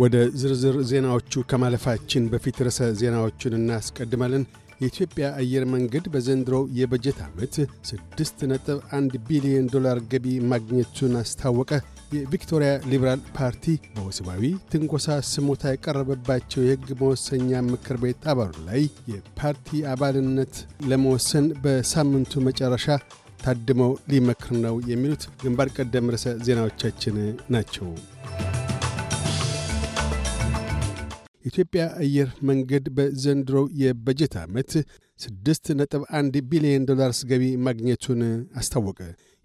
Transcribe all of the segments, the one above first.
ወደ ዝርዝር ዜናዎቹ ከማለፋችን በፊት ርዕሰ ዜናዎቹን እናስቀድማለን። የኢትዮጵያ አየር መንገድ በዘንድሮው የበጀት ዓመት 6.1 ቢሊዮን ዶላር ገቢ ማግኘቱን አስታወቀ። የቪክቶሪያ ሊበራል ፓርቲ በወሲባዊ ትንኮሳ ስሞታ የቀረበባቸው የሕግ መወሰኛ ምክር ቤት አባሉ ላይ የፓርቲ አባልነት ለመወሰን በሳምንቱ መጨረሻ ታድመው ሊመክር ነው የሚሉት ግንባር ቀደም ርዕሰ ዜናዎቻችን ናቸው። የኢትዮጵያ አየር መንገድ በዘንድሮው የበጀት ዓመት 6.1 ቢሊዮን ዶላርስ ገቢ ማግኘቱን አስታወቀ።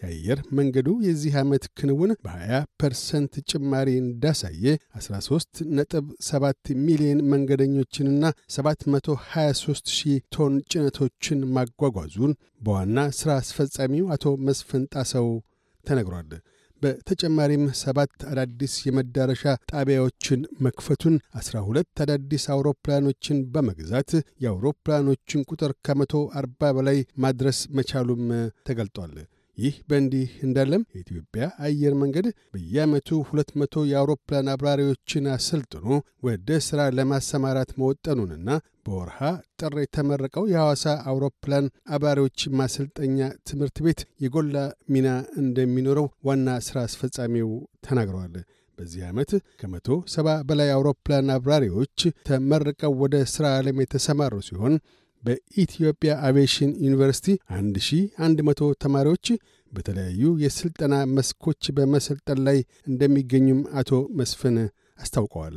የአየር መንገዱ የዚህ ዓመት ክንውን በ20 percent ጭማሪ እንዳሳየ 13.7 ሚሊዮን መንገደኞችንና 723 ሺህ ቶን ጭነቶችን ማጓጓዙን በዋና ሥራ አስፈጻሚው አቶ መስፍን ጣሰው ተነግሯል። በተጨማሪም ሰባት አዳዲስ የመዳረሻ ጣቢያዎችን መክፈቱን፣ 12 አዳዲስ አውሮፕላኖችን በመግዛት የአውሮፕላኖችን ቁጥር ከመቶ 40 በላይ ማድረስ መቻሉም ተገልጧል። ይህ በእንዲህ እንዳለም የኢትዮጵያ አየር መንገድ በየዓመቱ 200 የአውሮፕላን አብራሪዎችን አሰልጥኖ ወደ ሥራ ለማሰማራት መወጠኑንና በወርሃ ጥር የተመረቀው የሐዋሳ አውሮፕላን አብራሪዎች ማሰልጠኛ ትምህርት ቤት የጎላ ሚና እንደሚኖረው ዋና ሥራ አስፈጻሚው ተናግረዋል። በዚህ ዓመት ከመቶ ሰባ በላይ አውሮፕላን አብራሪዎች ተመርቀው ወደ ሥራ ዓለም የተሰማሩ ሲሆን በኢትዮጵያ አቪዬሽን ዩኒቨርሲቲ 1100 ተማሪዎች በተለያዩ የሥልጠና መስኮች በመሰልጠን ላይ እንደሚገኙም አቶ መስፍን አስታውቀዋል።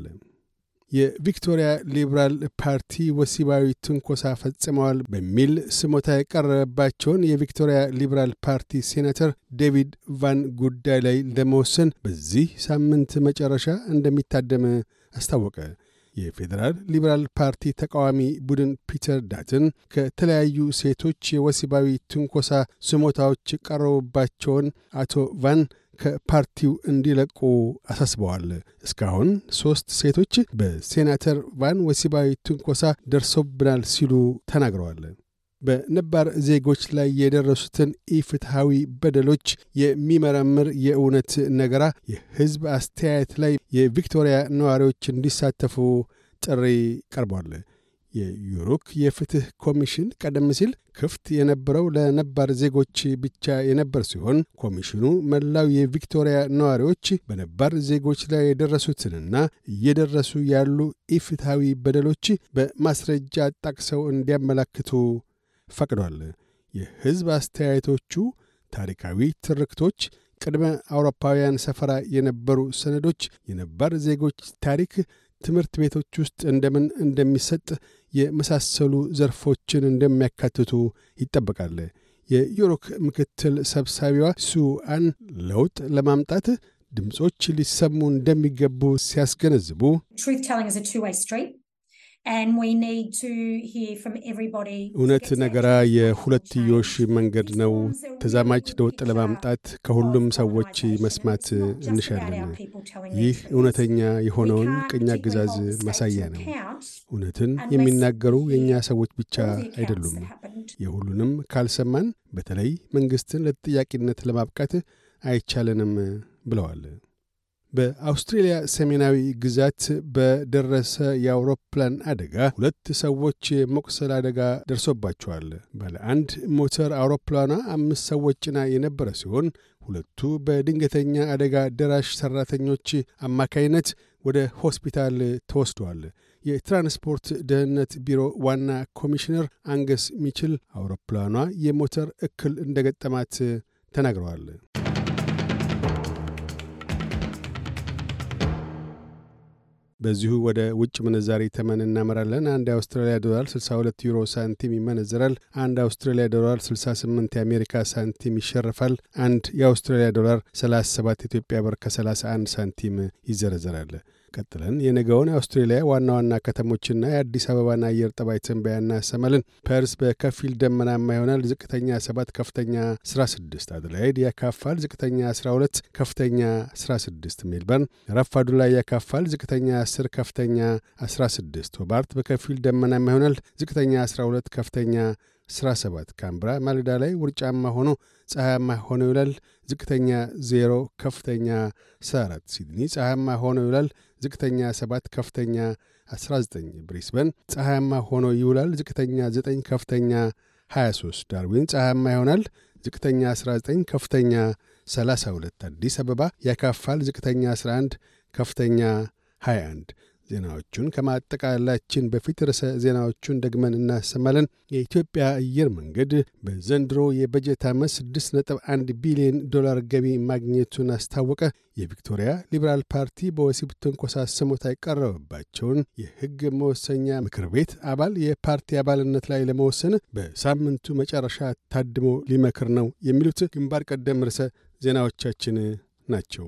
የቪክቶሪያ ሊበራል ፓርቲ ወሲባዊ ትንኮሳ ፈጽመዋል በሚል ስሞታ የቀረበባቸውን የቪክቶሪያ ሊበራል ፓርቲ ሴናተር ዴቪድ ቫን ጉዳይ ላይ ለመወሰን በዚህ ሳምንት መጨረሻ እንደሚታደም አስታወቀ። የፌዴራል ሊበራል ፓርቲ ተቃዋሚ ቡድን ፒተር ዳትን ከተለያዩ ሴቶች የወሲባዊ ትንኮሳ ስሞታዎች የቀረቡባቸውን አቶ ቫን ከፓርቲው እንዲለቁ አሳስበዋል። እስካሁን ሦስት ሴቶች በሴናተር ቫን ወሲባዊ ትንኮሳ ደርሶብናል ሲሉ ተናግረዋል። በነባር ዜጎች ላይ የደረሱትን ኢፍትሐዊ በደሎች የሚመረምር የእውነት ነገራ የሕዝብ አስተያየት ላይ የቪክቶሪያ ነዋሪዎች እንዲሳተፉ ጥሪ ቀርቧል። የዩሩክ የፍትሕ ኮሚሽን ቀደም ሲል ክፍት የነበረው ለነባር ዜጎች ብቻ የነበር ሲሆን ኮሚሽኑ መላው የቪክቶሪያ ነዋሪዎች በነባር ዜጎች ላይ የደረሱትንና እየደረሱ ያሉ ኢፍትሐዊ በደሎች በማስረጃ ጠቅሰው እንዲያመላክቱ ፈቅዷል። የሕዝብ አስተያየቶቹ ታሪካዊ ትርክቶች፣ ቅድመ አውሮፓውያን ሰፈራ የነበሩ ሰነዶች፣ የነባር ዜጎች ታሪክ፣ ትምህርት ቤቶች ውስጥ እንደምን እንደሚሰጥ የመሳሰሉ ዘርፎችን እንደሚያካትቱ ይጠበቃል። የዩሮክ ምክትል ሰብሳቢዋ ሱአን ለውጥ ለማምጣት ድምፆች ሊሰሙ እንደሚገቡ ሲያስገነዝቡ እውነት ነገራ የሁለትዮሽ መንገድ ነው። ተዛማች ለውጥ ለማምጣት ከሁሉም ሰዎች መስማት እንሻለን። ይህ እውነተኛ የሆነውን ቅኝ አገዛዝ ማሳያ ነው። እውነትን የሚናገሩ የእኛ ሰዎች ብቻ አይደሉም። የሁሉንም ካልሰማን በተለይ መንግሥትን ለተጠያቂነት ለማብቃት አይቻለንም ብለዋል። በአውስትሬልያ ሰሜናዊ ግዛት በደረሰ የአውሮፕላን አደጋ ሁለት ሰዎች መቁሰል አደጋ ደርሶባቸዋል። ባለ አንድ ሞተር አውሮፕላኗ አምስት ሰዎች ጭና የነበረ ሲሆን ሁለቱ በድንገተኛ አደጋ ደራሽ ሠራተኞች አማካይነት ወደ ሆስፒታል ተወስደዋል። የትራንስፖርት ደህንነት ቢሮ ዋና ኮሚሽነር አንገስ ሚችል አውሮፕላኗ የሞተር እክል እንደገጠማት ተናግረዋል። በዚሁ ወደ ውጭ ምንዛሪ ተመን እናመራለን። አንድ የአውስትራሊያ ዶላር 62 ዩሮ ሳንቲም ይመነዘራል። አንድ አውስትራሊያ ዶላር 68 የአሜሪካ ሳንቲም ይሸርፋል። አንድ የአውስትራሊያ ዶላር 37 ኢትዮጵያ ብር ከ31 ሳንቲም ይዘረዘራል። ቀጥለን የነገውን የአውስትሬሊያ ዋና ዋና ከተሞችና የአዲስ አበባን አየር ጠባይ ትንበያ እናሰማለን። ፐርስ በከፊል ደመናማ ይሆናል። ዝቅተኛ 7 ከፍተኛ 16። አደላይድ ያካፋል። ዝቅተኛ 12 ከፍተኛ 16። ሜልበርን ረፋዱ ላይ ያካፋል። ዝቅተኛ 10 ከፍተኛ 16። ሆባርት በከፊል ደመናማ ይሆናል። ዝቅተኛ 12 ከፍተኛ 17 ካምብራ ማለዳ ላይ ውርጫማ ሆኖ ፀሐያማ ሆኖ ይውላል። ዝቅተኛ 0 ከፍተኛ 14 ሲድኒ ፀሐያማ ሆኖ ይውላል። ዝቅተኛ 7 ከፍተኛ 19። ብሪስበን ፀሐያማ ሆኖ ይውላል። ዝቅተኛ 9 ከፍተኛ 23። ዳርዊን ፀሐያማ ይሆናል። ዝቅተኛ 19 ከፍተኛ 32። አዲስ አበባ ያካፋል። ዝቅተኛ 11 ከፍተኛ 21። ዜናዎቹን ከማጠቃላችን በፊት ርዕሰ ዜናዎቹን ደግመን እናሰማለን። የኢትዮጵያ አየር መንገድ በዘንድሮ የበጀት ዓመት 6.1 ቢሊዮን ዶላር ገቢ ማግኘቱን አስታወቀ። የቪክቶሪያ ሊበራል ፓርቲ በወሲብ ትንኮሳ ስሞታ የቀረበባቸውን የሕግ መወሰኛ ምክር ቤት አባል የፓርቲ አባልነት ላይ ለመወሰን በሳምንቱ መጨረሻ ታድሞ ሊመክር ነው። የሚሉት ግንባር ቀደም ርዕሰ ዜናዎቻችን ናቸው።